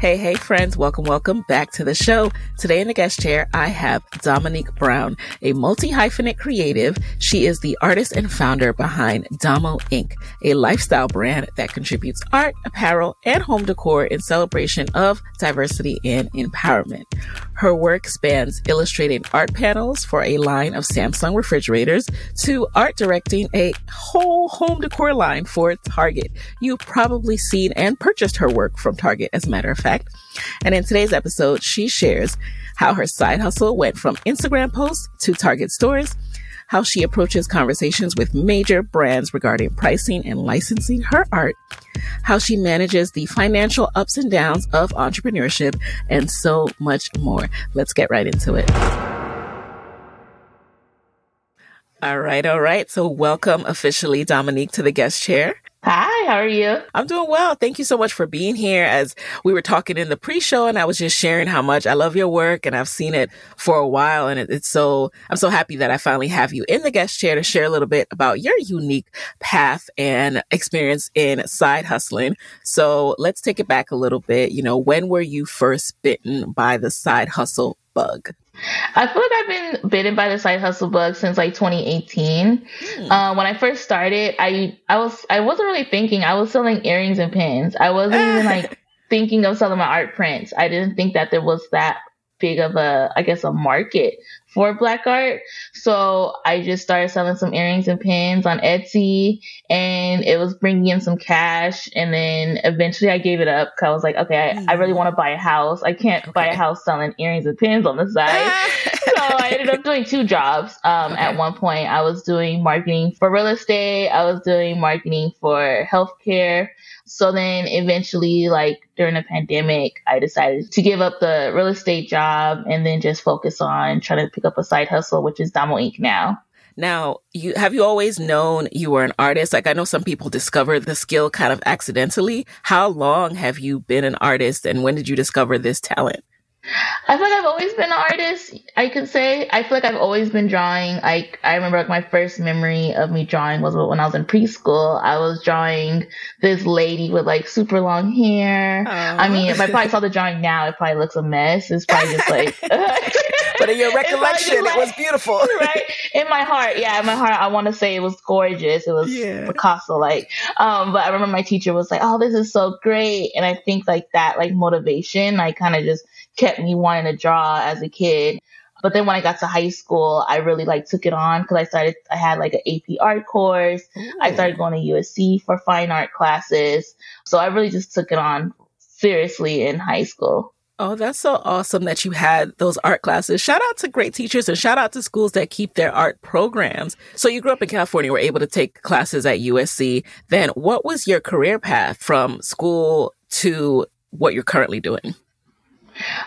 Hey, hey, friends. Welcome, welcome back to the show. Today in the guest chair, I have Domonique Brown, a multi hyphenate creative. She is the artist and founder behind Damo Inc., a lifestyle brand that contributes art, apparel, and home decor in celebration of diversity and empowerment. Her work spans illustrating art panels for a line of Samsung refrigerators to art directing a whole home decor line for Target. You've probably seen and purchased her work from Target, as a matter of fact. And in today's episode, she shares how her side hustle went from Instagram posts to Target stores, how she approaches conversations with major brands regarding pricing and licensing her art, how she manages the financial ups and downs of entrepreneurship, and so much more. Let's get right into it. All right, all right. So, welcome officially, Domonique, to the guest chair. Hi, how are you? I'm doing well. Thank you so much for being here. As we were talking in the pre-show and I was just sharing how much I love your work and I've seen it for a while. And it, it's so, I'm so happy that I finally have you in the guest chair to share a little bit about your unique path and experience in side hustling. So let's take it back a little bit. You know, when were you first bitten by the side hustle bug? I feel like I've been bitten by the side hustle bug since like 2018. Hmm. Uh, when I first started, I I was I wasn't really thinking. I was selling earrings and pins. I wasn't even like thinking of selling my art prints. I didn't think that there was that big of a I guess a market for black art. So I just started selling some earrings and pins on Etsy and it was bringing in some cash. And then eventually I gave it up because I was like, okay, I, I really mm. want to buy a house. I can't okay. buy a house selling earrings and pins on the side. so I ended up doing two jobs. Um, okay. At one point, I was doing marketing for real estate, I was doing marketing for healthcare. So then eventually, like during the pandemic, I decided to give up the real estate job and then just focus on trying to pick up a side hustle, which is DomoINK now. Now, you have you always known you were an artist? Like I know some people discover the skill kind of accidentally. How long have you been an artist and when did you discover this talent? I feel like I've always been an artist. I could say I feel like I've always been drawing. Like I remember, like my first memory of me drawing was when I was in preschool. I was drawing this lady with like super long hair. Aww. I mean, if I probably saw the drawing now, it probably looks a mess. It's probably just like but in your recollection, it was beautiful. right? In my heart, yeah, in my heart, I want to say it was gorgeous. It was yeah. Picasso like. Um, but I remember my teacher was like, "Oh, this is so great," and I think like that, like motivation, like kind of just kept me wanting to draw as a kid. But then when I got to high school, I really like took it on because I started, I had like an AP art course. Ooh. I started going to USC for fine art classes. So I really just took it on seriously in high school. Oh, that's so awesome that you had those art classes. Shout out to great teachers and shout out to schools that keep their art programs. So you grew up in California, were able to take classes at USC. Then what was your career path from school to what you're currently doing?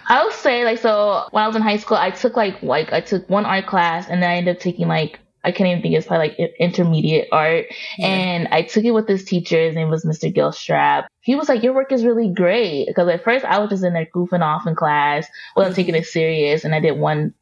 I would say like so when I was in high school, I took like like I took one art class and then I ended up taking like I can't even think it's probably like intermediate art. Yeah. And I took it with this teacher. His name was Mr. Gil Strap. He was like, your work is really great. Because at first I was just in there goofing off in class, wasn't mm-hmm. taking it serious. And I did one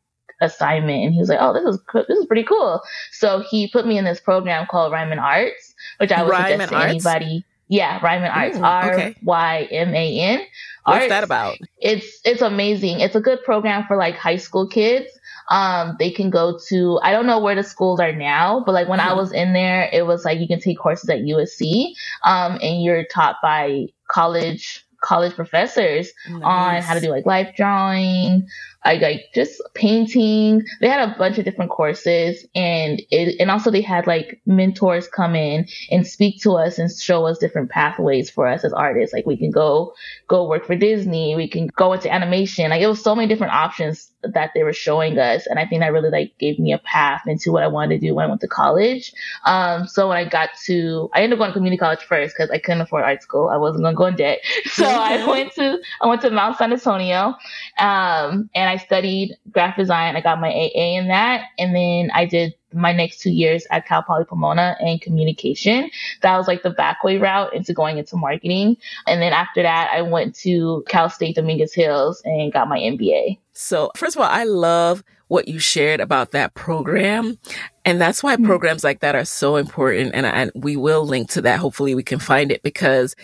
assignment and he was like, oh, this is, this is pretty cool. So he put me in this program called Ryman Arts, which I would Ryman suggest to Arts? anybody. Yeah, Ryman Arts. R Y M A N. What's that about? It's it's amazing. It's a good program for like high school kids. Um, they can go to I don't know where the schools are now, but like when mm-hmm. I was in there, it was like you can take courses at USC, um, and you're taught by college college professors nice. on how to do like life drawing, I like just painting. They had a bunch of different courses and it, and also they had like mentors come in and speak to us and show us different pathways for us as artists. Like we can go, go work for Disney. We can go into animation. Like it was so many different options that they were showing us. And I think that really like gave me a path into what I wanted to do when I went to college. Um, so when I got to, I ended up going to community college first because I couldn't afford art school. I wasn't going to go in debt. So I went to, I went to Mount San Antonio. Um, and I studied graphic design. I got my AA in that. And then I did my next two years at Cal Poly Pomona in communication. That was like the back way route into going into marketing. And then after that, I went to Cal State Dominguez Hills and got my MBA. So, first of all, I love what you shared about that program. And that's why mm-hmm. programs like that are so important. And, and we will link to that. Hopefully, we can find it because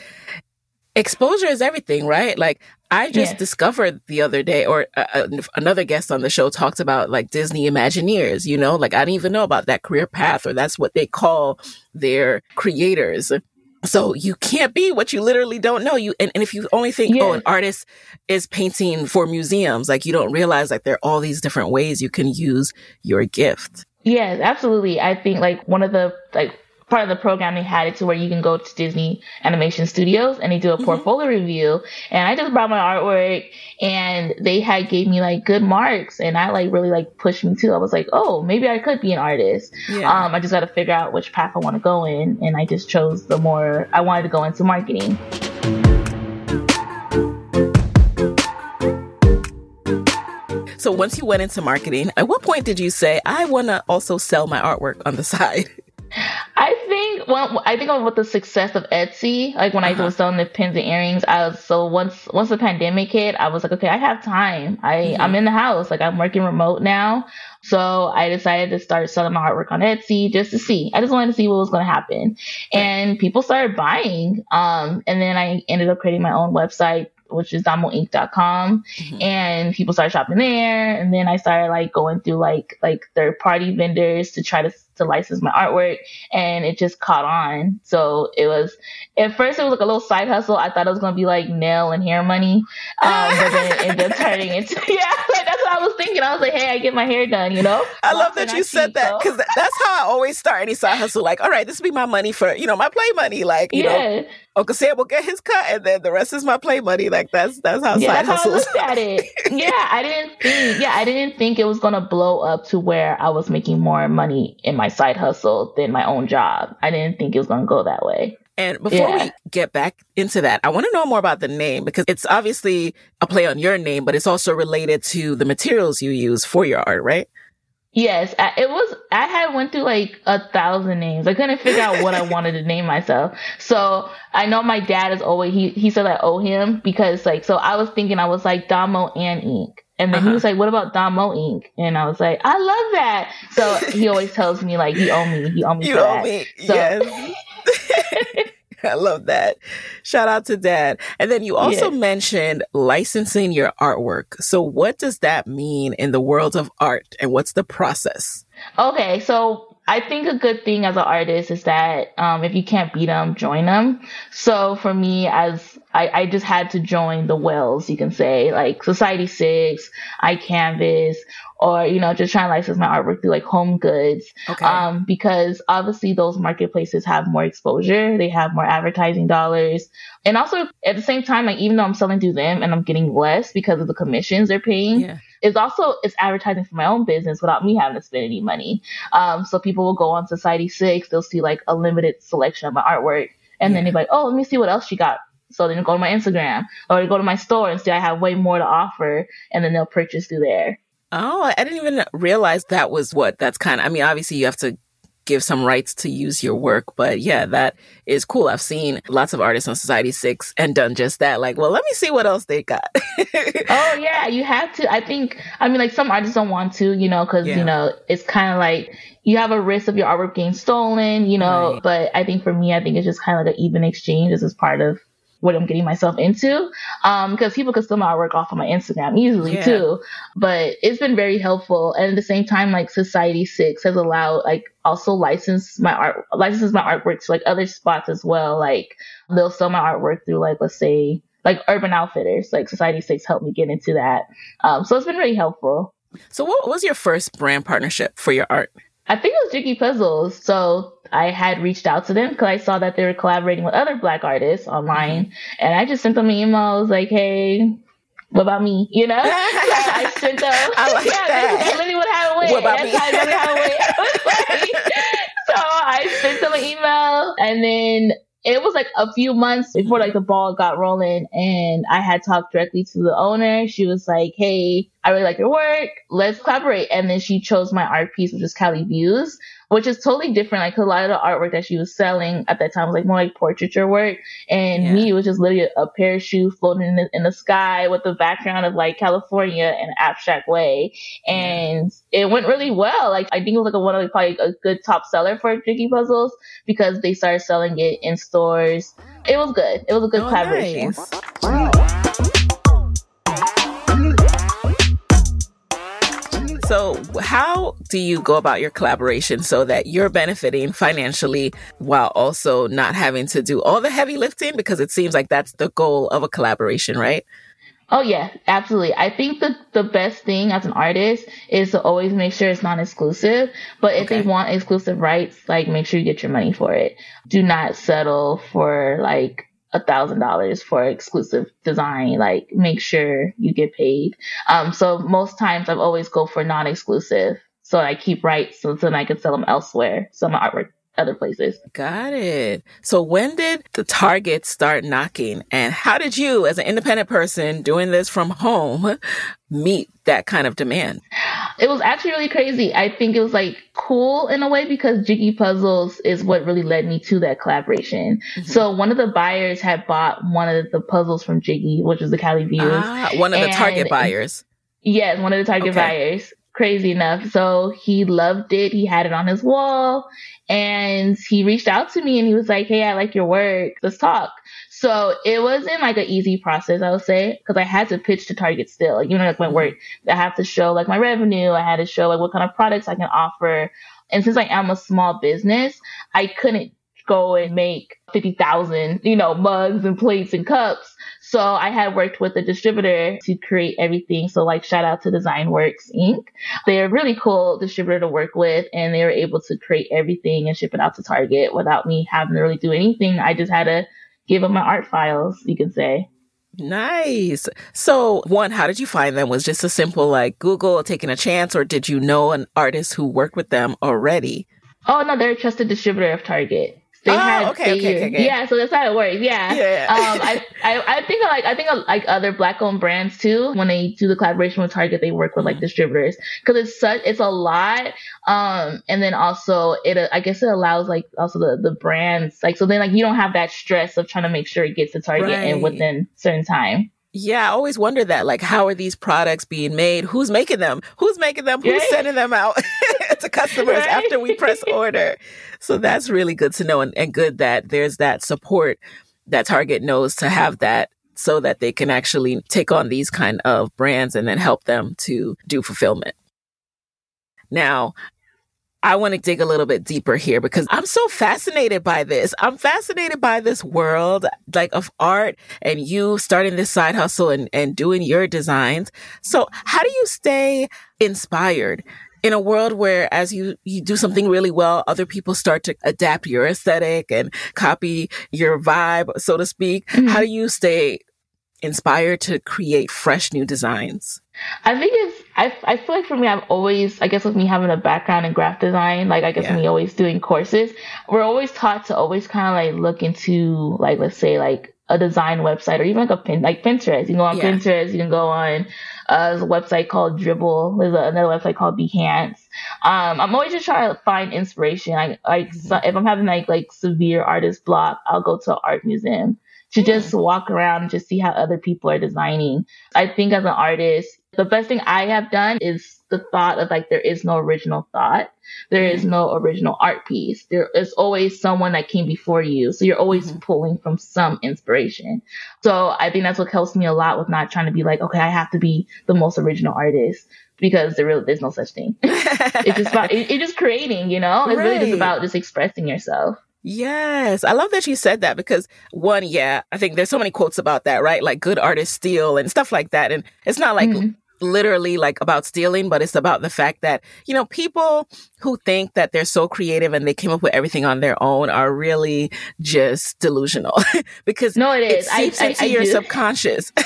exposure is everything, right? Like I just yeah. discovered the other day, or uh, uh, another guest on the show talked about like Disney Imagineers, you know, like I didn't even know about that career path, or that's what they call their creators. So you can't be what you literally don't know. You and, and if you only think, yeah. oh, an artist is painting for museums, like you don't realize like there are all these different ways you can use your gift. Yeah, absolutely. I think like one of the like part of the program they had it to where you can go to Disney Animation Studios and they do a mm-hmm. portfolio review. And I just brought my artwork and they had gave me like good marks and I like really like pushed me too. I was like, oh, maybe I could be an artist. Yeah. Um, I just got to figure out which path I want to go in. And I just chose the more I wanted to go into marketing. So once you went into marketing, at what point did you say, I want to also sell my artwork on the side? I think well, I think with the success of Etsy, like when uh-huh. I was selling the pins and earrings, I was so once once the pandemic hit, I was like, okay, I have time. I mm-hmm. I'm in the house, like I'm working remote now, so I decided to start selling my artwork on Etsy just to see. I just wanted to see what was going to happen, and people started buying. Um, and then I ended up creating my own website which is domoink.com mm-hmm. and people started shopping there and then i started like going through like like third party vendors to try to to license my artwork and it just caught on. So it was, at first it was like a little side hustle. I thought it was going to be like nail and hair money. Um, but then it ended up turning into, yeah, like that's what I was thinking. I was like, hey, I get my hair done, you know? I love that you said that because that's how I always start any side hustle. Like, all right, this will be my money for, you know, my play money. Like, you yeah. know, Uncle Sam will get his cut and then the rest is my play money. Like that's, that's how yeah, side that's hustles. How I looked at it. yeah. I didn't think, yeah, I didn't think it was going to blow up to where I was making more money in my side hustle than my own job. I didn't think it was going to go that way. And before yeah. we get back into that, I want to know more about the name because it's obviously a play on your name, but it's also related to the materials you use for your art, right? Yes, I, it was. I had went through like a thousand names. I couldn't figure out what I wanted to name myself. So I know my dad is always he he said I owe him because like so I was thinking I was like Domo and Ink. And then uh-huh. he was like, "What about Domo Ink?" And I was like, "I love that." So he always tells me like, "He owe me. He owe me." You owe that. me. So, yes. I love that. Shout out to dad. And then you also mentioned licensing your artwork. So what does that mean in the world of art and what's the process? Okay, so I think a good thing as an artist is that um, if you can't beat them, join them. So for me, as I, I just had to join the whales, you can say, like Society6, iCanvas, or you know, just trying to license my artwork through like Home Goods. Okay. Um, because obviously those marketplaces have more exposure, they have more advertising dollars, and also at the same time, like even though I'm selling through them and I'm getting less because of the commissions they're paying. Yeah it's also it's advertising for my own business without me having to spend any money. Um, so people will go on Society6, they'll see like a limited selection of my artwork, and yeah. then they're like, oh, let me see what else she got. So then go to my Instagram or go to my store and see I have way more to offer, and then they'll purchase through there. Oh, I didn't even realize that was what that's kind of. I mean, obviously you have to give some rights to use your work. But yeah, that is cool. I've seen lots of artists on Society6 and done just that. Like, well, let me see what else they got. oh yeah, you have to. I think. I mean, like some artists don't want to, you know, because yeah. you know it's kind of like you have a risk of your artwork getting stolen, you know. Right. But I think for me, I think it's just kind of like an even exchange. This is part of what I'm getting myself into. Um, because people can steal my artwork off of my Instagram easily yeah. too. But it's been very helpful. And at the same time, like Society6 has allowed like also license my art licenses my artwork to like other spots as well. Like they'll sell my artwork through like let's say like Urban Outfitters. Like Society6 helped me get into that. Um, so it's been really helpful. So what was your first brand partnership for your art? I think it was Jiggy Puzzles. So I had reached out to them because I saw that they were collaborating with other black artists online. Mm-hmm. And I just sent them an email. I was like, hey, what about me? You know? so I sent them. I like yeah, that. Literally what happened. What about me? so I sent them an email and then it was like a few months before like the ball got rolling and I had talked directly to the owner. She was like, Hey, I really like your work. Let's collaborate. And then she chose my art piece, which is Cali Views which is totally different. Like a lot of the artwork that she was selling at that time was like more like portraiture work, and yeah. me it was just literally a, parachute floating in the, in the, sky with the background of like California in abstract way, and yeah. it went really well. Like I think it was like a, one of like probably a good top seller for Jiggy Puzzles because they started selling it in stores. It was good. It was a good oh, collaboration. Nice. So, how do you go about your collaboration so that you're benefiting financially while also not having to do all the heavy lifting? Because it seems like that's the goal of a collaboration, right? Oh yeah, absolutely. I think the the best thing as an artist is to always make sure it's non-exclusive. But if okay. they want exclusive rights, like make sure you get your money for it. Do not settle for like a thousand dollars for exclusive design like make sure you get paid. Um so most times i've always go for non-exclusive so i keep rights so then i can sell them elsewhere. So my artwork other places. Got it. So when did the target start knocking and how did you as an independent person doing this from home meet that kind of demand? It was actually really crazy. I think it was like cool in a way because Jiggy Puzzles is what really led me to that collaboration. Mm-hmm. So one of the buyers had bought one of the puzzles from Jiggy, which was the Cali Views. Ah, one of the Target buyers. Yes, one of the Target okay. buyers crazy enough. So he loved it. He had it on his wall and he reached out to me and he was like, Hey, I like your work. Let's talk. So it wasn't like an easy process, I would say, because I had to pitch to Target still. Like, you know, like my work, I have to show like my revenue. I had to show like what kind of products I can offer. And since I am a small business, I couldn't go and make 50,000, you know, mugs and plates and cups. So I had worked with a distributor to create everything. So like shout out to Design Works Inc. They're a really cool distributor to work with and they were able to create everything and ship it out to Target without me having to really do anything. I just had to give them my art files, you can say. Nice. So, one, how did you find them? Was just a simple like Google taking a chance, or did you know an artist who worked with them already? Oh no, they're a trusted distributor of Target. They oh, had okay, okay, okay, okay, Yeah, so that's how it works. Yeah. yeah. um, I, I, I think like I think like other black owned brands too. When they do the collaboration with Target, they work with like distributors because it's such it's a lot. Um, and then also it I guess it allows like also the the brands like so then like you don't have that stress of trying to make sure it gets to Target right. and within certain time. Yeah, I always wonder that. Like, how are these products being made? Who's making them? Who's making them? Who's sending them out? to customers right? after we press order. So that's really good to know and, and good that there's that support that Target knows to have that so that they can actually take on these kind of brands and then help them to do fulfillment. Now, I want to dig a little bit deeper here because I'm so fascinated by this. I'm fascinated by this world like of art and you starting this side hustle and, and doing your designs. So how do you stay inspired? in a world where as you you do something really well other people start to adapt your aesthetic and copy your vibe so to speak mm-hmm. how do you stay inspired to create fresh new designs I think it's I, I feel like for me I've always I guess with me having a background in graphic design like I guess yeah. me always doing courses we're always taught to always kind of like look into like let's say like a design website or even like a pin like Pinterest you can go on yeah. Pinterest you can go on uh, there's a website called Dribbble. there's another website called Behance um I'm always just trying to find inspiration like like mm-hmm. so if I'm having like like severe artist block I'll go to an art museum to just walk around and just see how other people are designing. I think as an artist, the best thing I have done is the thought of like there is no original thought. There is no original art piece. There is always someone that came before you. So you're always mm-hmm. pulling from some inspiration. So I think that's what helps me a lot with not trying to be like, okay, I have to be the most original artist because there really there's no such thing. it's just about it, it's just creating, you know? It's right. really just about just expressing yourself. Yes. I love that you said that because one, yeah, I think there's so many quotes about that, right? Like good artists steal and stuff like that. And it's not like mm-hmm. Literally like about stealing, but it's about the fact that, you know, people who think that they're so creative and they came up with everything on their own are really just delusional because no, it is. It seeps I, into I, I your do. subconscious.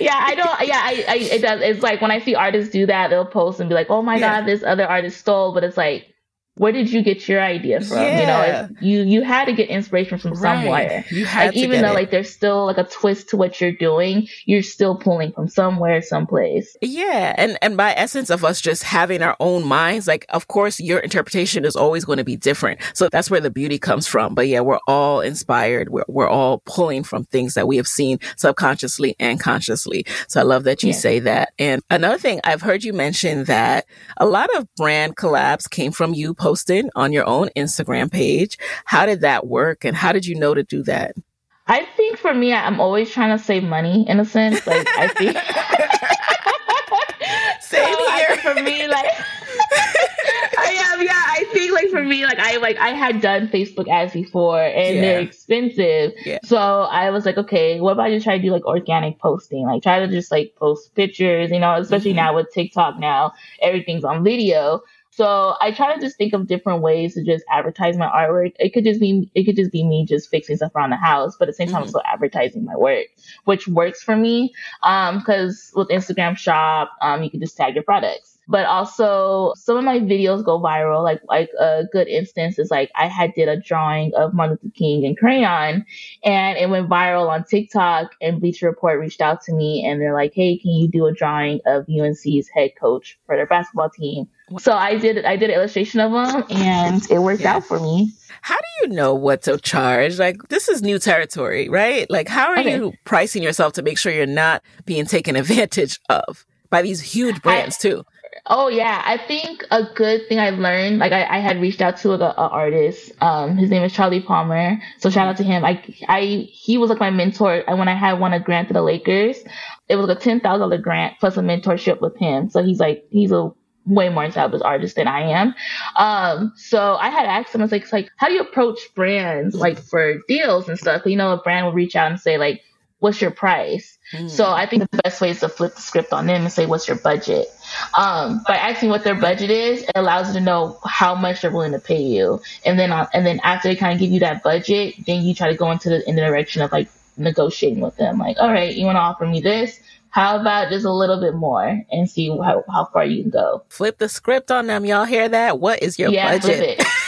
yeah, I don't. Yeah, I, I, it does. It's like when I see artists do that, they'll post and be like, "Oh my yeah. god, this other artist stole," but it's like where did you get your idea from? Yeah. You know, you you had to get inspiration from somewhere. Right. You had like, to even though it. like there's still like a twist to what you're doing, you're still pulling from somewhere, someplace. Yeah, and and by essence of us just having our own minds, like of course your interpretation is always going to be different. So that's where the beauty comes from. But yeah, we're all inspired. We're we're all pulling from things that we have seen subconsciously and consciously. So I love that you yeah. say that. And another thing I've heard you mention that a lot of brand collabs came from you posted on your own Instagram page. How did that work and how did you know to do that? I think for me, I'm always trying to save money in a sense. Like, I think. Same so, here. for me, like. I am, yeah. I think like for me, like I like I had done Facebook ads before and yeah. they're expensive. Yeah. So I was like, okay, what about I just try to do like organic posting? Like try to just like post pictures, you know, especially mm-hmm. now with TikTok now, everything's on video. So I try to just think of different ways to just advertise my artwork. It could just be it could just be me just fixing stuff around the house, but at the same time mm-hmm. I'm still advertising my work, which works for me. Um, because with Instagram Shop, um, you can just tag your products but also some of my videos go viral. Like like a good instance is like I had did a drawing of Martin Luther King in crayon, and it went viral on TikTok. And Bleacher Report reached out to me, and they're like, "Hey, can you do a drawing of UNC's head coach for their basketball team?" So I did I did an illustration of them, and it worked yeah. out for me. How do you know what to charge? Like this is new territory, right? Like how are okay. you pricing yourself to make sure you're not being taken advantage of by these huge brands I, too? Oh yeah, I think a good thing I learned, like I, I had reached out to an artist. Um, his name is Charly Palmer. So shout out to him. I, I, he was like my mentor. And when I had won a grant to the Lakers, it was like a ten thousand dollar grant plus a mentorship with him. So he's like, he's a way more established artist than I am. Um, so I had asked him, I was like, like, how do you approach brands like for deals and stuff? You know, a brand will reach out and say like, what's your price? Mm. So I think the best way is to flip the script on them and say, what's your budget? Um, by asking what their budget is, it allows you to know how much they're willing to pay you. And then, uh, and then after they kind of give you that budget, then you try to go into the, in the direction of like negotiating with them. Like, all right, you want to offer me this? How about just a little bit more and see how, how far you can go? Flip the script on them. Y'all hear that? What is your yeah, budget?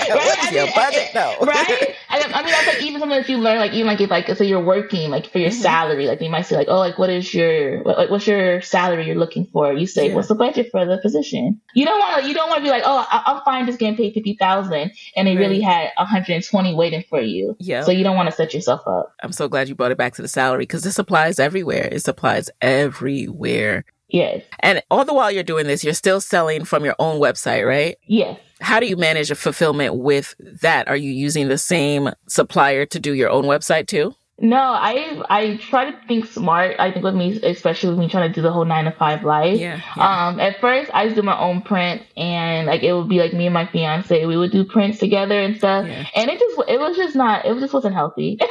What's your budget though? right? I, I mean, that's like even something that you learn, like even like if like so you're working like for your mm-hmm. salary, like they might say like, oh, like what is your what, what's your salary you're looking for? You say, yeah. what's the budget for the position? You don't want to you don't want to be like, oh, I, am fine just getting paid fifty thousand, and they right. really had 120 waiting for you. Yeah. So you don't want to set yourself up. I'm so glad you brought it back to the salary because this applies everywhere. It applies everywhere Yes. And all the while you're doing this, you're still selling from your own website, right? Yes. How do you manage a fulfillment with that? Are you using the same supplier to do your own website too? No, I I try to think smart. I think with me, especially with me trying to do the whole nine to five life. Yeah, yeah. Um, at first I just do my own prints, and like it would be like me and my fiance, we would do prints together and stuff. Yeah. And it just it was just not it just wasn't healthy. it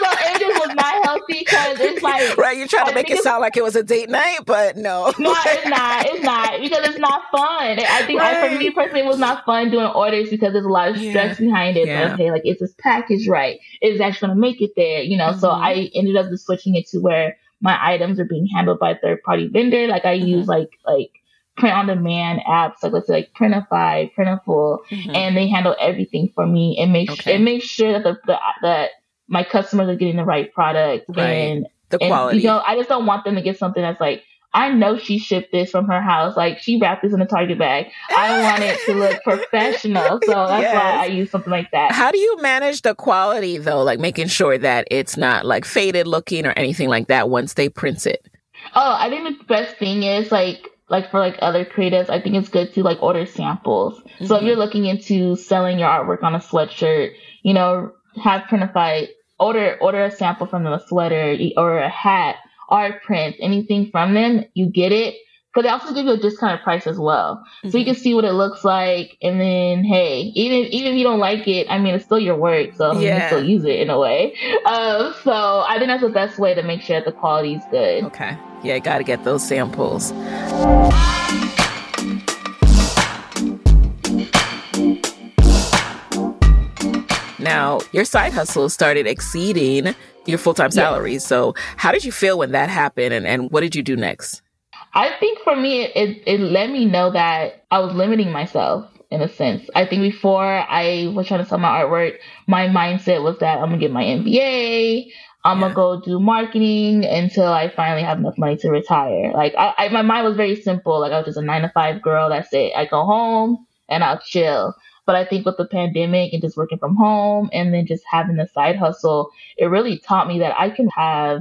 was it just was not healthy because it's like right, you're trying to make it sound like it was a date night, but no. no, it's not. It's not because it's not fun. I think I, for me personally, it was not fun doing orders because there's a lot of stress Yeah. behind it. Yeah. Okay, like is this package right? Is it actually gonna make it there? You know. So Mhm. I ended up just switching it to where my items are being handled by a third party vendor. Like I use Mm-hmm. like like print on demand apps, like let's say like Printify, Printful, Mhm. and they handle everything for me and make Okay. it makes sure that the, the that my customers are getting the right product Right. and the and, quality. You know, I just don't want them to get something that's like, I know she shipped this from her house. Like she wrapped this in a Target bag. I want it to look professional. So that's Yes. why I use something like that. How do you manage the quality though? Like making sure that it's not like faded looking or anything like that once they print it. Oh, I think the best thing is like like for like other creatives, I think it's good to like order samples. So if Mhm. you're looking into selling your artwork on a sweatshirt, you know, have Printify order order a sample from them, a sweater or a hat, art prints, anything from them, you get it. Because they also give you a discounted price as well, so you can see what it looks like, and then hey, even even if you don't like it, I mean, it's still your work, so you can still use it in a way. Um, so I think that's the best way to make sure that the quality is good. Okay. Yeah, got to get those samples. Now, your side hustle started exceeding your full time salary. So, how did you feel when that happened and, and what did you do next? I think for me, it, it, let me know that I was limiting myself in a sense. I think before I was trying to sell my artwork, my mindset was that I'm gonna get my MBA, I'm Yeah. gonna go do marketing until I finally have enough money to retire. Like I, I, my mind was very simple. Like I was just a nine to five girl. That's it. I go home and I'll chill. But I think with the pandemic and just working from home and then just having the side hustle, it really taught me that I can have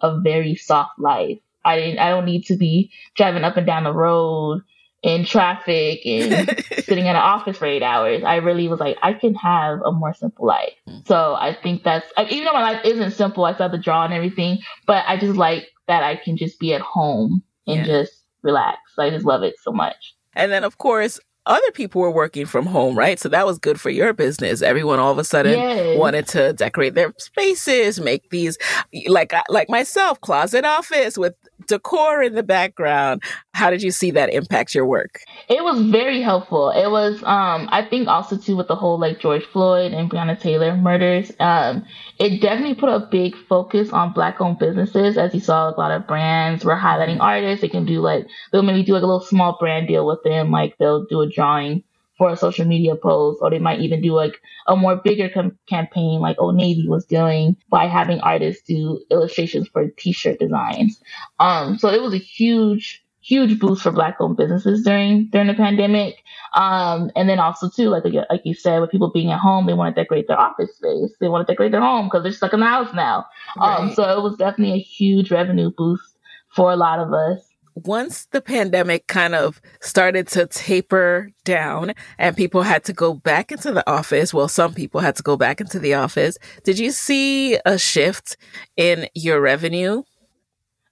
a very soft life. I didn't, I don't need to be driving up and down the road in traffic and sitting in an office for eight hours. I really was like, I can have a more simple life. Hmm. So I think that's, I- even though my life isn't simple, I still have to draw and everything, but I just like that I can just be at home and Yeah. just relax. I just love it so much. And then, of course, other people were working from home, right? So that was good for your business. Everyone all of a sudden Yes. wanted to decorate their spaces, make these like like myself, closet office with decor in the background. How did you see that impact your work? It was very helpful. It was, um, I think also too with the whole like George Floyd and Breonna Taylor murders, um, it definitely put a big focus on black owned businesses. As you saw, a lot of brands were highlighting artists. They can do like, they'll maybe do like a little small brand deal with them. Like they'll do a drawing for a social media post, or they might even do like a more bigger com- campaign like Old Navy was doing by having artists do illustrations for t-shirt designs. Um, so it was a huge, huge boost for black owned businesses during during the pandemic. Um, and then also too, like like you said, with people being at home, they want to decorate their office space. They want to decorate their home because they're stuck in the house now. Um, so it was definitely a huge revenue boost for a lot of us. Once the pandemic kind of started to taper down and people had to go back into the office, well, some people had to go back into the office. Did you see a shift in your revenue?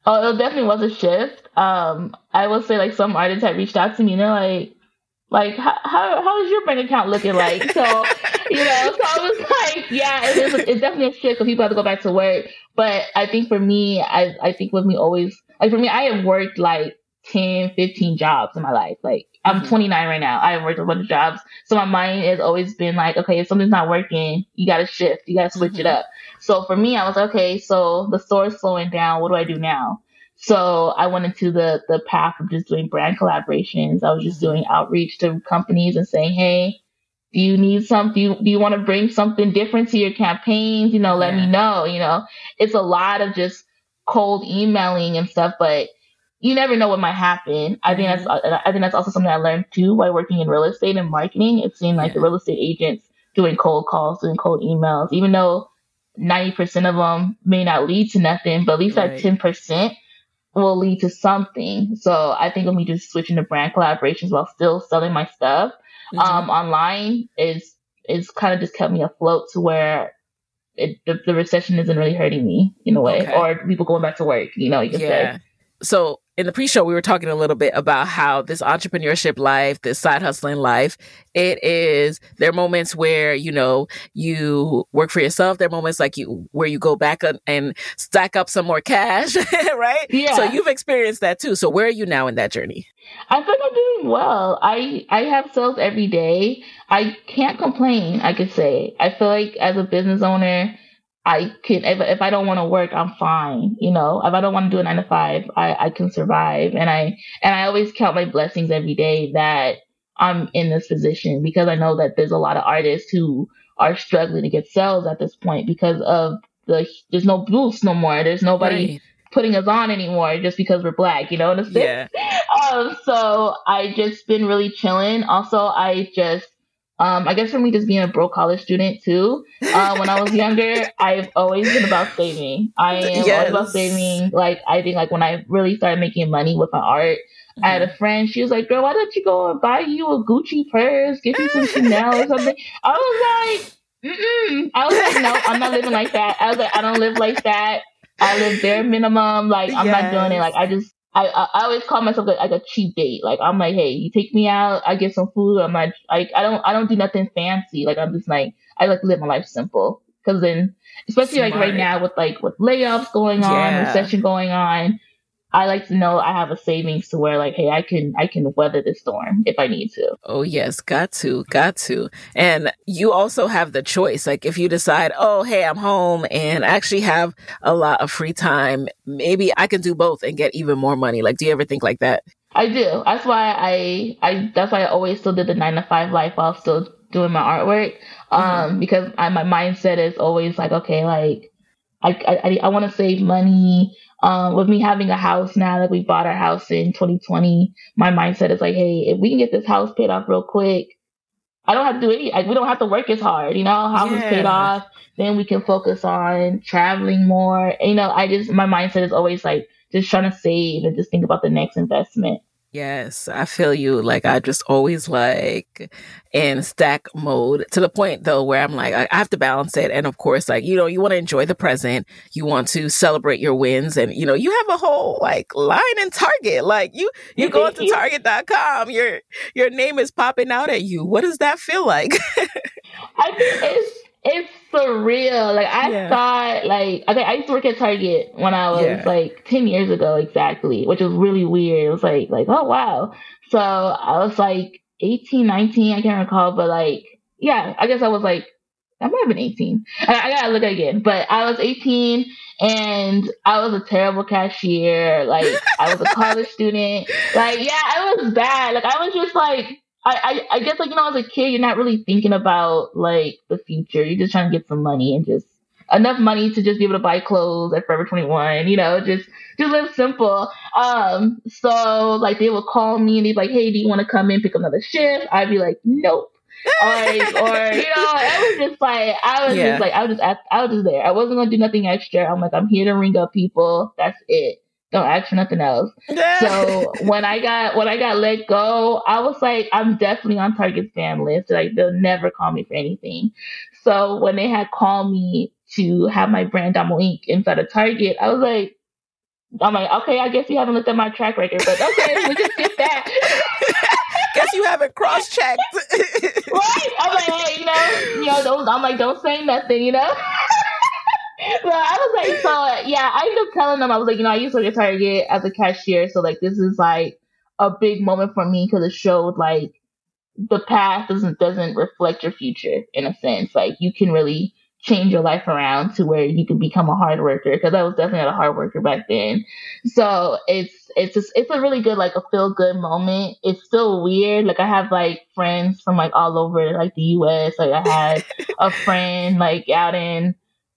Oh, it definitely was a shift. Um, I will say like some artists had reached out to me and they're like, like how how how is your bank account looking like? So you know, so I was like, yeah, it is. It's definitely a shift because people have to go back to work. But I think for me, I I think with me always like for me, I have worked like 10, 15 jobs in my life. Like I'm Mhm. 29 right now. I have worked a bunch of jobs, so my mind has always been like, okay, if something's not working, you got to shift, you got to switch it Mhm. up. So for me, I was like, okay, so the store's slowing down. What do I do now? So I went into the the path of just doing brand collaborations. I was just doing outreach to companies and saying, hey, do you need something? Do you, do you want to bring something different to your campaigns? You know, let Yeah. me know. You know, it's a lot of just cold emailing and stuff, but you never know what might happen. I think that's I think that's also something I learned too by working in real estate and marketing. It seemed like the real estate agents doing cold calls, doing cold emails, even though ninety percent of them may not lead to nothing, but at least Right. that ten percent will lead to something. So I think of me just switching to brand collaborations while still selling my stuff mm-hmm. um, online is is kind of just kept me afloat to where it, the, the, recession isn't really hurting me in a way, okay. or people going back to work. You know, you can yeah. say. So in the pre-show we were talking a little bit about how this entrepreneurship life this side hustling life it is there are moments where you know you work for yourself. There are moments like you where you go back and stack up some more cash right? Yeah. so you've experienced that too. So where are you now in that journey? I think i'm doing well. I i have sales every day. I can't complain i could say. I feel like as a business owner I can if if I don't want to work, I'm fine. You know, if I don't want to do a nine to five, I I can survive. And I and I always count my blessings every day that I'm in this position because I know that there's a lot of artists who are struggling to get sales at this point because of the there's no booths no more. There's nobody right. putting us on anymore just because we're black. You know what I'm saying? Yeah. Um. So I just been really chilling. Also, I just um, I guess for me, just being a broke college student too. Uh, when I was younger, I've always been about saving. I am yes. always about saving. Like I think, like when I really started making money with my art, mm-hmm. I had a mm-hmm. friend. She was like, "Girl, why don't you go and buy you a Gucci purse, get you some Chanel or something?" I was like, Mm-mm. I was like, "No, I'm not living like that." I was like, "I don't live like that. I live bare minimum. Like I'm yes. not doing it. Like I just I, I, always call myself like, like, a cheap date. Like I'm like, hey, you take me out, I get some food. I'm like, like I don't I don't do nothing fancy. Like I'm just like I like to live my life simple. Cause then, especially Smart. like right now with like with layoffs going on, yeah. recession going on, I like to know I have a savings to where like, hey, I can I can weather the storm if I need to. Oh yes, got to, got to. And you also have the choice. Like if you decide, oh hey, I'm home and actually have a lot of free time, maybe I can do both and get even more money. Like, do you ever think like that? I do. That's why I I that's why I always still did the nine to five life while still doing my artwork. Um, mm-hmm. because I, my mindset is always like, okay, like I I, I want to save money. Um, with me having a house now that we bought our house in 2020, my mindset is like, hey, if we can get this house paid off real quick, I don't have to do any, like, we don't have to work as hard, you know, house yeah. is paid off, then we can focus on traveling more. And, you know, I just, my mindset is always like just trying to save and just think about the next investment. Yes, I feel you. Like I just always like in stack mode to the point though where I'm like, I have to balance it. And of course, like, you know, you want to enjoy the present. You want to celebrate your wins. And, you know, you have a whole like line in Target. Like you, you go to target.com, your, your name is popping out at you. What does that feel like? I think it's, it's surreal. Like I yeah. thought, like okay, I used to work at Target when I was yeah. like ten years ago exactly, which was really weird. It was like like oh wow. So I was like 18, 19, I can't recall, but like yeah, I guess I was like I might have been 18. I, I gotta look again, but I was 18 and I was a terrible cashier. Like I was a college student. Like yeah, I was bad. Like I was just like I, I, I guess like you know as a kid you're not really thinking about like the future. You're just trying to get some money and just enough money to just be able to buy clothes at Forever 21. You know, just just live simple. Um, so like they would call me and they'd be like, "Hey, do you want to come in pick up another shift?" I'd be like, "Nope." like, or you know, I was just like, I was yeah. just like, I was just, I was just there. I wasn't gonna do nothing extra. I'm like, I'm here to ring up people. That's it don't ask for nothing else. so when I got when I got let go, I was like, I'm definitely on Target's fan list. Like they'll never call me for anything. So when they had called me to have my brand DomoINK inside of Target, I was like, I'm like, okay, I guess you haven't looked at my track record, but okay, we just get that. guess you haven't cross checked. right? I'm like, hey, you know, you know, don't, I'm like, don't say nothing, you know. well, I was like, so yeah, I ended up telling them I was like, you know, I used to work at Target as a cashier, so like this is like a big moment for me because it showed like the past doesn't doesn't reflect your future in a sense. Like you can really change your life around to where you can become a hard worker because I was definitely not a hard worker back then. So it's it's just it's a really good like a feel good moment. It's still weird. Like I have like friends from like all over like the US. Like I had a friend like out in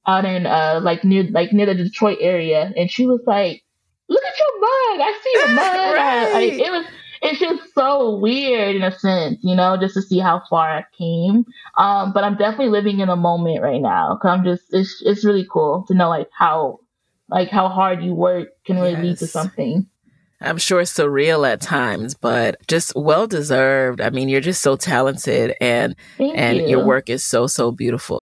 out in uh like near like near the Detroit area, and she was like, "Look at your mug! I see your mug!" right. like, it was it's just so weird in a sense, you know, just to see how far I came. Um, but I'm definitely living in a moment right now because I'm just it's it's really cool to know like how like how hard you work can really lead to something. I'm sure surreal at times, but just well deserved. I mean, you're just so talented and Thank and you. your work is so so beautiful.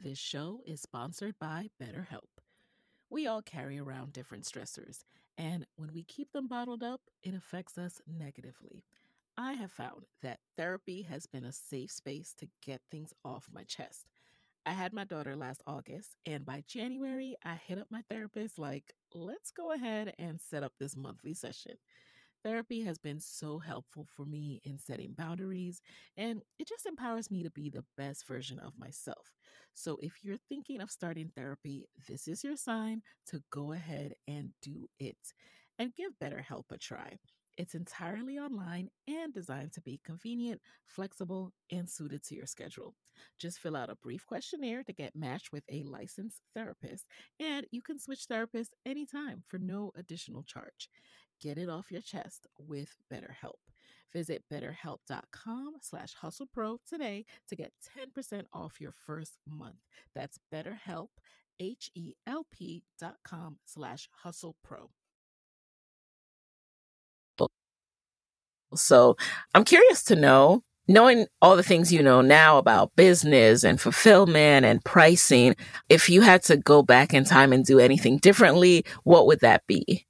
This show is sponsored by BetterHelp. We all carry around different stressors, and when we keep them bottled up, it affects us negatively. I have found that therapy has been a safe space to get things off my chest. I had my daughter last August, and by January, I hit up my therapist like, let's go ahead and set up this monthly session. Therapy has been so helpful for me in setting boundaries, and it just empowers me to be the best version of myself. So, if you're thinking of starting therapy, this is your sign to go ahead and do it and give BetterHelp a try. It's entirely online and designed to be convenient, flexible, and suited to your schedule. Just fill out a brief questionnaire to get matched with a licensed therapist, and you can switch therapists anytime for no additional charge. Get it off your chest with BetterHelp. Visit betterhelp.com slash hustlepro today to get 10% off your first month. That's betterhelp, H-E-L-P dot com slash hustlepro. So I'm curious to know, knowing all the things you know now about business and fulfillment and pricing, if you had to go back in time and do anything differently, what would that be?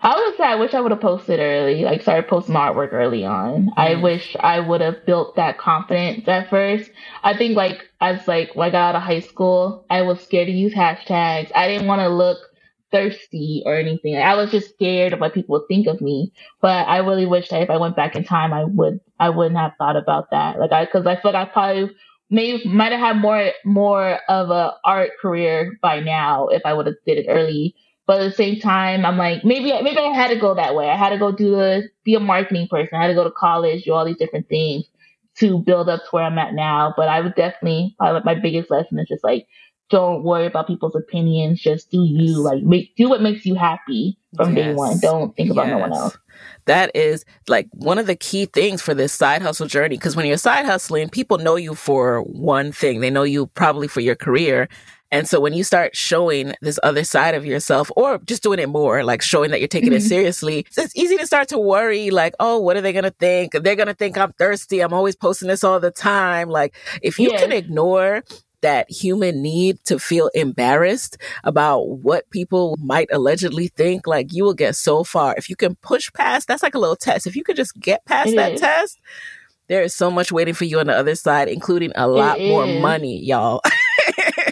I would say I wish I would have posted early, like started posting artwork early on. I mm. wish I would have built that confidence at first. I think like as like when I got out of high school, I was scared to use hashtags. I didn't want to look thirsty or anything. I was just scared of what people would think of me. But I really wish that if I went back in time, I would I wouldn't have thought about that. Like I because I feel like I probably maybe might have had more more of a art career by now if I would have did it early. But at the same time, I'm like, maybe maybe I had to go that way. I had to go do a be a marketing person. I had to go to college, do all these different things to build up to where I'm at now. But I would definitely my biggest lesson is just like don't worry about people's opinions. Just do you. Like make do what makes you happy from day one. Don't think about no one else. That is like one of the key things for this side hustle journey. Because when you're side hustling, people know you for one thing. They know you probably for your career. And so when you start showing this other side of yourself or just doing it more, like showing that you're taking it Mhm. seriously, it's easy to start to worry, like, oh, what are they going to think? They're going to think I'm thirsty. I'm always posting this all the time. Like, if you can ignore that human need to feel embarrassed about what people might allegedly think, like you will get so far. If you can push past, that's like a little test. If you could just get past It that is. test, there is so much waiting for you on the other side, including a lot more is. money, y'all.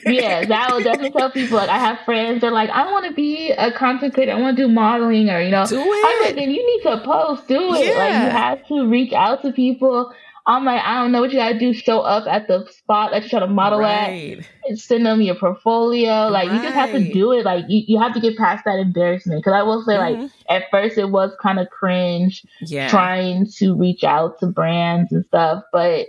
yeah, that will definitely tell people. Like, I have friends. They're like, I want to be a content creator. I want to do modeling, or you know, Do I'm like, then you need to post. Do it. Like, you have to reach out to people. I'm like, I don't know what you gotta do. Show up at the spot that you're trying to model at. right. and Send them your portfolio. Like, you just have to do it. Like, you, you have to get past that embarrassment. Because I will say, like, Mhm. at first it was kind of cringe Yeah. trying to reach out to brands and stuff, but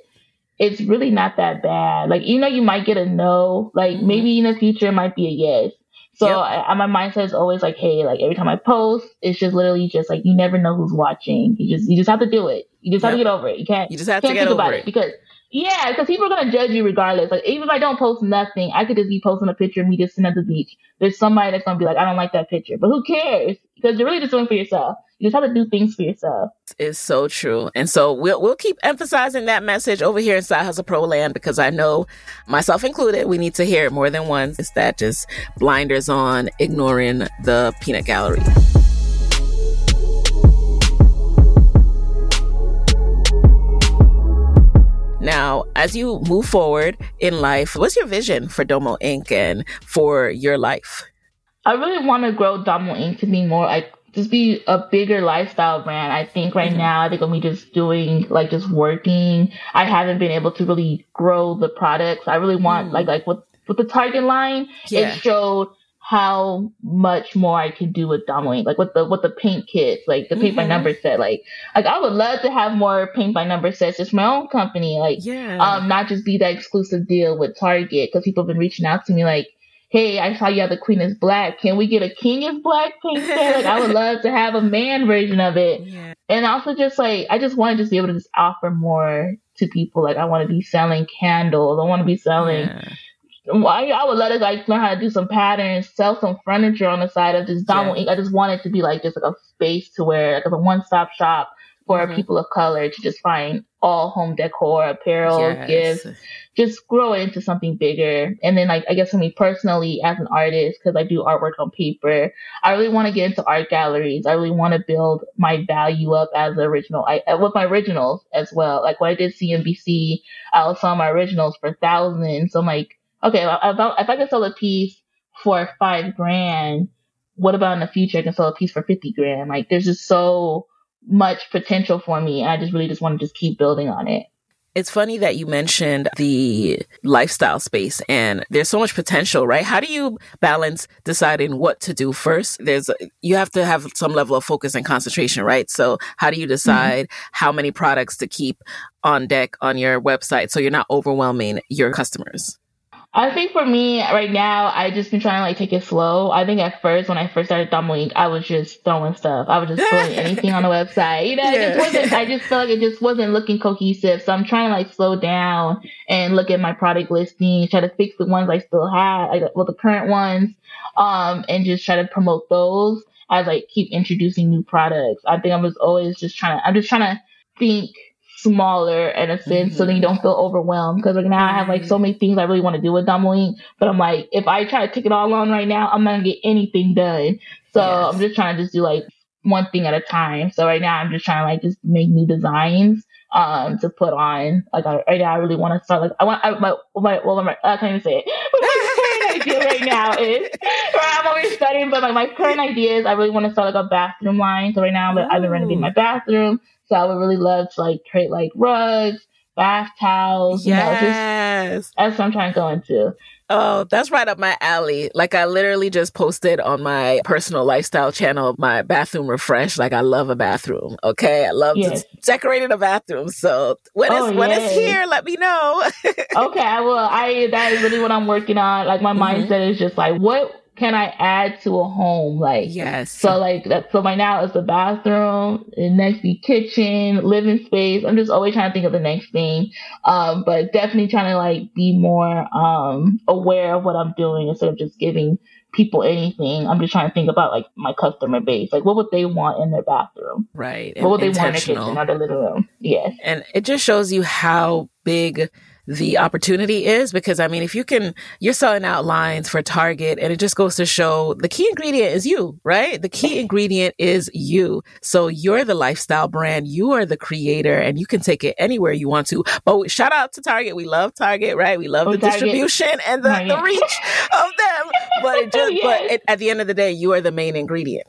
it's really not that bad. Like, even though you might get a no, like mm-hmm. maybe in the future it might be a yes. So yep. I, my mindset is always like, hey, like every time I post, it's just literally just like you never know who's watching. You just you just have to do it. You just yep. have to get over it. You can't. You just have to get over it. it because yeah, because people are gonna judge you regardless. Like even if I don't post nothing, I could just be posting a picture of me just sitting at the beach. There's somebody that's gonna be like, I don't like that picture, but who cares? Because you're really just doing for yourself. You just have to do things for yourself. It's so true, and so we'll we'll keep emphasizing that message over here in Side Hustle Pro Land because I know, myself included, we need to hear it more than once. It's that just blinders on, ignoring the peanut gallery. Now, as you move forward in life, what's your vision for DomoINK. and for your life? I really want to grow DomoINK. to be more like just be a bigger lifestyle brand. I think right mm-hmm. now, I think I'm just doing like just working. I haven't been able to really grow the products. I really want mm. like like with with the Target line, yeah. it showed how much more I can do with Domo Like with the with the paint kits, like the paint mm-hmm. by number set. Like like I would love to have more paint by number sets, just for my own company. Like yeah. um not just be that exclusive deal with Target because people have been reaching out to me like, hey, I saw you have the Queen is Black. Can we get a King is Black like I would love to have a man version of it. Yeah. And also just like I just want to just be able to just offer more to people. Like I want to be selling candles. I want to be selling. Yeah I, I would let it like learn how to do some patterns, sell some furniture on the side of this Domo yeah. I just want it to be like just like a space to where like a one stop shop for mm-hmm. people of color to just find all home decor, apparel, yes. gifts, just grow it into something bigger. And then like I guess for me personally as an artist, because I do artwork on paper, I really want to get into art galleries. I really want to build my value up as an original. I uh, with my originals as well. Like when I did CNBC, I was selling my originals for thousands. So I'm like okay, about if I can sell a piece for five grand, what about in the future I can sell a piece for fifty grand? Like there's just so much potential for me. I just really just want to just keep building on it. It's funny that you mentioned the lifestyle space and there's so much potential, right? How do you balance deciding what to do first? There's, you have to have some level of focus and concentration, right? So how do you decide mm-hmm. how many products to keep on deck on your website so you're not overwhelming your customers? I think for me right now, I just been trying to like take it slow. I think at first when I first started DomoINK, I was just throwing stuff. I was just throwing anything on the website. You know, yeah. it just wasn't. I just felt like it just wasn't looking cohesive. So I'm trying to like slow down and look at my product listings, try to fix the ones I still had, like well the current ones, um, and just try to promote those as I keep introducing new products. I think I was always just trying to. I'm just trying to think smaller in a sense mm-hmm. so then you don't feel overwhelmed because like now I have like so many things I really want to do with DomoINK. But I'm like, if I try to take it all on right now, I'm not gonna get anything done. So yes. I'm just trying to just do like one thing at a time. So right now I'm just trying to like just make new designs um to put on. Like I, right now I really want to start like I want I, my my well my, I can't even say it. But my current idea right now is right, I'm always studying, but like my current idea is I really want to start like a bathroom line. So right now i I've been renovating my bathroom. So I would really love to like create like rugs, bath towels. Yes. You know, just, that's what I'm trying to go into. Oh, that's right up my alley. Like I literally just posted on my personal lifestyle channel my bathroom refresh. Like I love a bathroom. Okay. I love yes. decorating a bathroom. So when oh, it's when it's here, let me know. okay, I will. I that is really what I'm working on. Like my mm-hmm. mindset is just like what can I add to a home? Like, yes. So like that. So by now it's the bathroom, the next be kitchen, living space. I'm just always trying to think of the next thing. Um, but definitely trying to like be more um aware of what I'm doing instead of just giving people anything. I'm just trying to think about like my customer base. Like what would they want in their bathroom? Right. What would they want in their kitchen or their living room? Yes. And it just shows you how big the opportunity is because I mean, if you can, you're selling out lines for Target and it just goes to show the key ingredient is you, right? The key ingredient is you. So you're the lifestyle brand. You are the creator and you can take it anywhere you want to. But shout out to Target. We love Target, right? We love oh, the Target. distribution and the, the reach of them. But it just, yes. but it, at the end of the day, you are the main ingredient.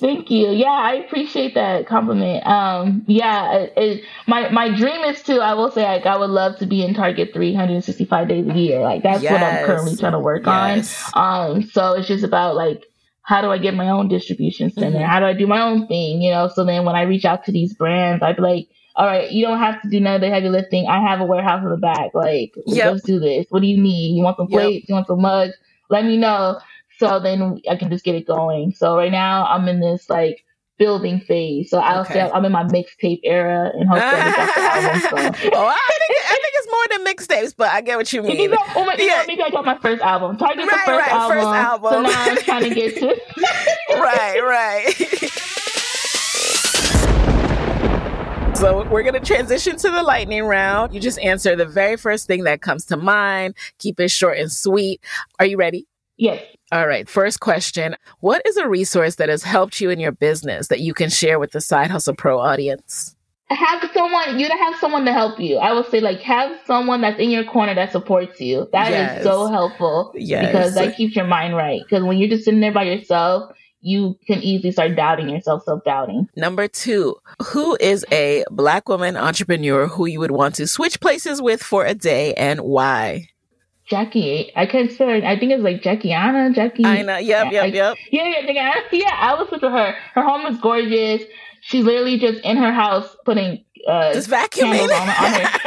Thank you. Yeah, I appreciate that compliment. Um, yeah, it, it, my my dream is to. I will say, like, I would love to be in Target 365 days a year. Like, that's yes. what I'm currently trying to work yes. on. Um, so it's just about like, how do I get my own distribution center? Mm-hmm. How do I do my own thing? You know. So then when I reach out to these brands, I'd be like, all right, you don't have to do none of the heavy lifting. I have a warehouse in the back. Like, yep. let's do this. What do you need? You want some plates? Yep. You want some mugs? Let me know. So then I can just get it going. So right now I'm in this like building phase. So I'll okay. say I'm in my mixtape era and hopefully I got the album. So. oh, I think I think it's more than mixtapes, but I get what you mean. oh my, yeah. maybe I got my first album. Target right, the first, right, album, first album. So now I'm trying to get to. right, right. So we're going to transition to the lightning round. You just answer the very first thing that comes to mind. Keep it short and sweet. Are you ready? Yes. All right. First question What is a resource that has helped you in your business that you can share with the Side Hustle Pro audience? Have someone, you to have someone to help you. I would say, like, have someone that's in your corner that supports you. That yes. is so helpful. Yes. Because that keeps your mind right. Because when you're just sitting there by yourself, you can easily start doubting yourself, self doubting. Number two, who is a black woman entrepreneur who you would want to switch places with for a day and why? Jackie, I can't it. I think it's like Jackie Aina, Jackie. I know. Yep, yep, yep. Yeah, yeah, yeah, yeah. I was with her. Her home is gorgeous. She's literally just in her house putting uh, just vacuuming on, on her.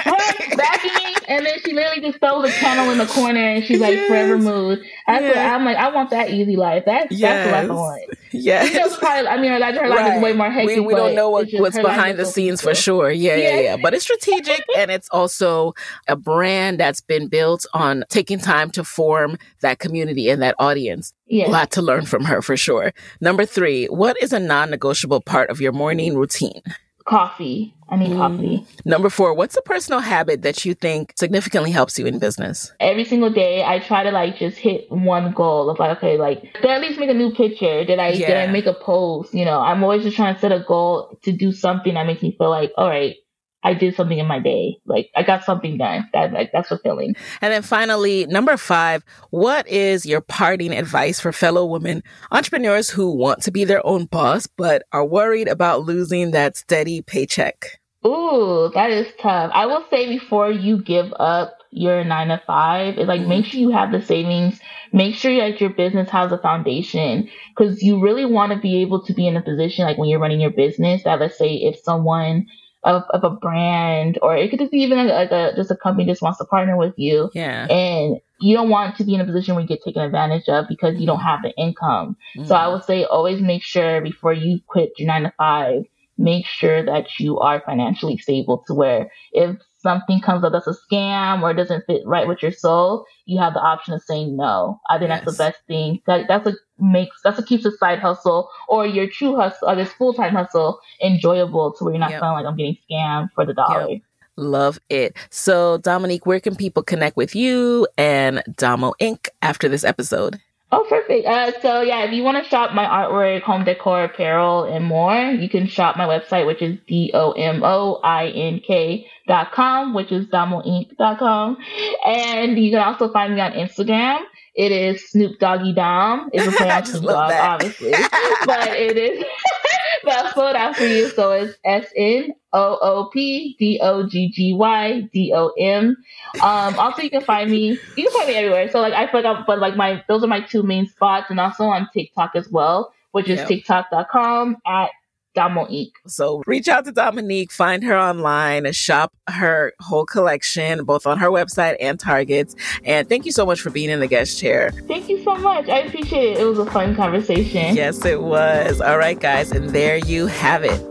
vacuuming, and then she literally just throws a candle in the corner, and she's like yes. FORVR Mood. That's what I'm like. I want that easy life. That's yes. that's what I want. Yes. You know, probably, I mean, her life, her life right. is way more hectic. We, we don't know what, what's behind the scenes for sure. Yeah, yeah, yeah, yeah. But it's strategic, and it's also a brand that's been built on taking time to form that community and that audience. Yes. A lot to learn from her for sure. Number three, what is a non-negotiable part of your morning routine? Coffee. I need mm. coffee. Number four, what's a personal habit that you think significantly helps you in business? Every single day, I try to like just hit one goal of like, okay, like did I at least make a new picture? Did I yeah. did I make a post? You know, I'm always just trying to set a goal to do something that makes me feel like, all right, I did something in my day. Like I got something done. That like that's fulfilling. And then finally, number five, what is your parting advice for fellow women entrepreneurs who want to be their own boss but are worried about losing that steady paycheck? Ooh, that is tough. I will say before you give up your nine to five, is like make mm-hmm. sure you have the savings. Make sure that your business has a foundation because you really want to be able to be in a position like when you're running your business that let's say if someone of, of a brand or it could just be even like a, just a company just wants to partner with you. Yeah. And you don't want to be in a position where you get taken advantage of because you don't have the income. Mm. So I would say always make sure before you quit your nine to five, make sure that you are financially stable to where if something comes up that's a scam or doesn't fit right with your soul, you have the option of saying no. I think yes. that's the best thing. That, that's what makes, that's what keeps a side hustle or your true hustle or this full time hustle enjoyable to where you're not yep. feeling like I'm getting scammed for the dollar. Yep. Love it. So, Domonique, where can people connect with you and DomoINK. after this episode? Oh, perfect. Uh, so yeah, if you want to shop my artwork, home decor, apparel, and more, you can shop my website, which is D-O-M-O-I-N-K dot com, which is domoink.com. And you can also find me on Instagram. It is Snoop Doggy Dom. It's a play on Snoop Dogg, obviously. but it is, but I'll spell it out for you. So it's S N O O P D O G G Y D O M. Um, also, you can find me. You can find me everywhere. So like I forgot, but like my those are my two main spots, and also on TikTok as well, which is yep. TikTok.com at Dominique. So reach out to Domonique, find her online, shop her whole collection, both on her website and Targets. And thank you so much for being in the guest chair. Thank you so much. I appreciate it. It was a fun conversation. Yes, it was. All right, guys. And there you have it.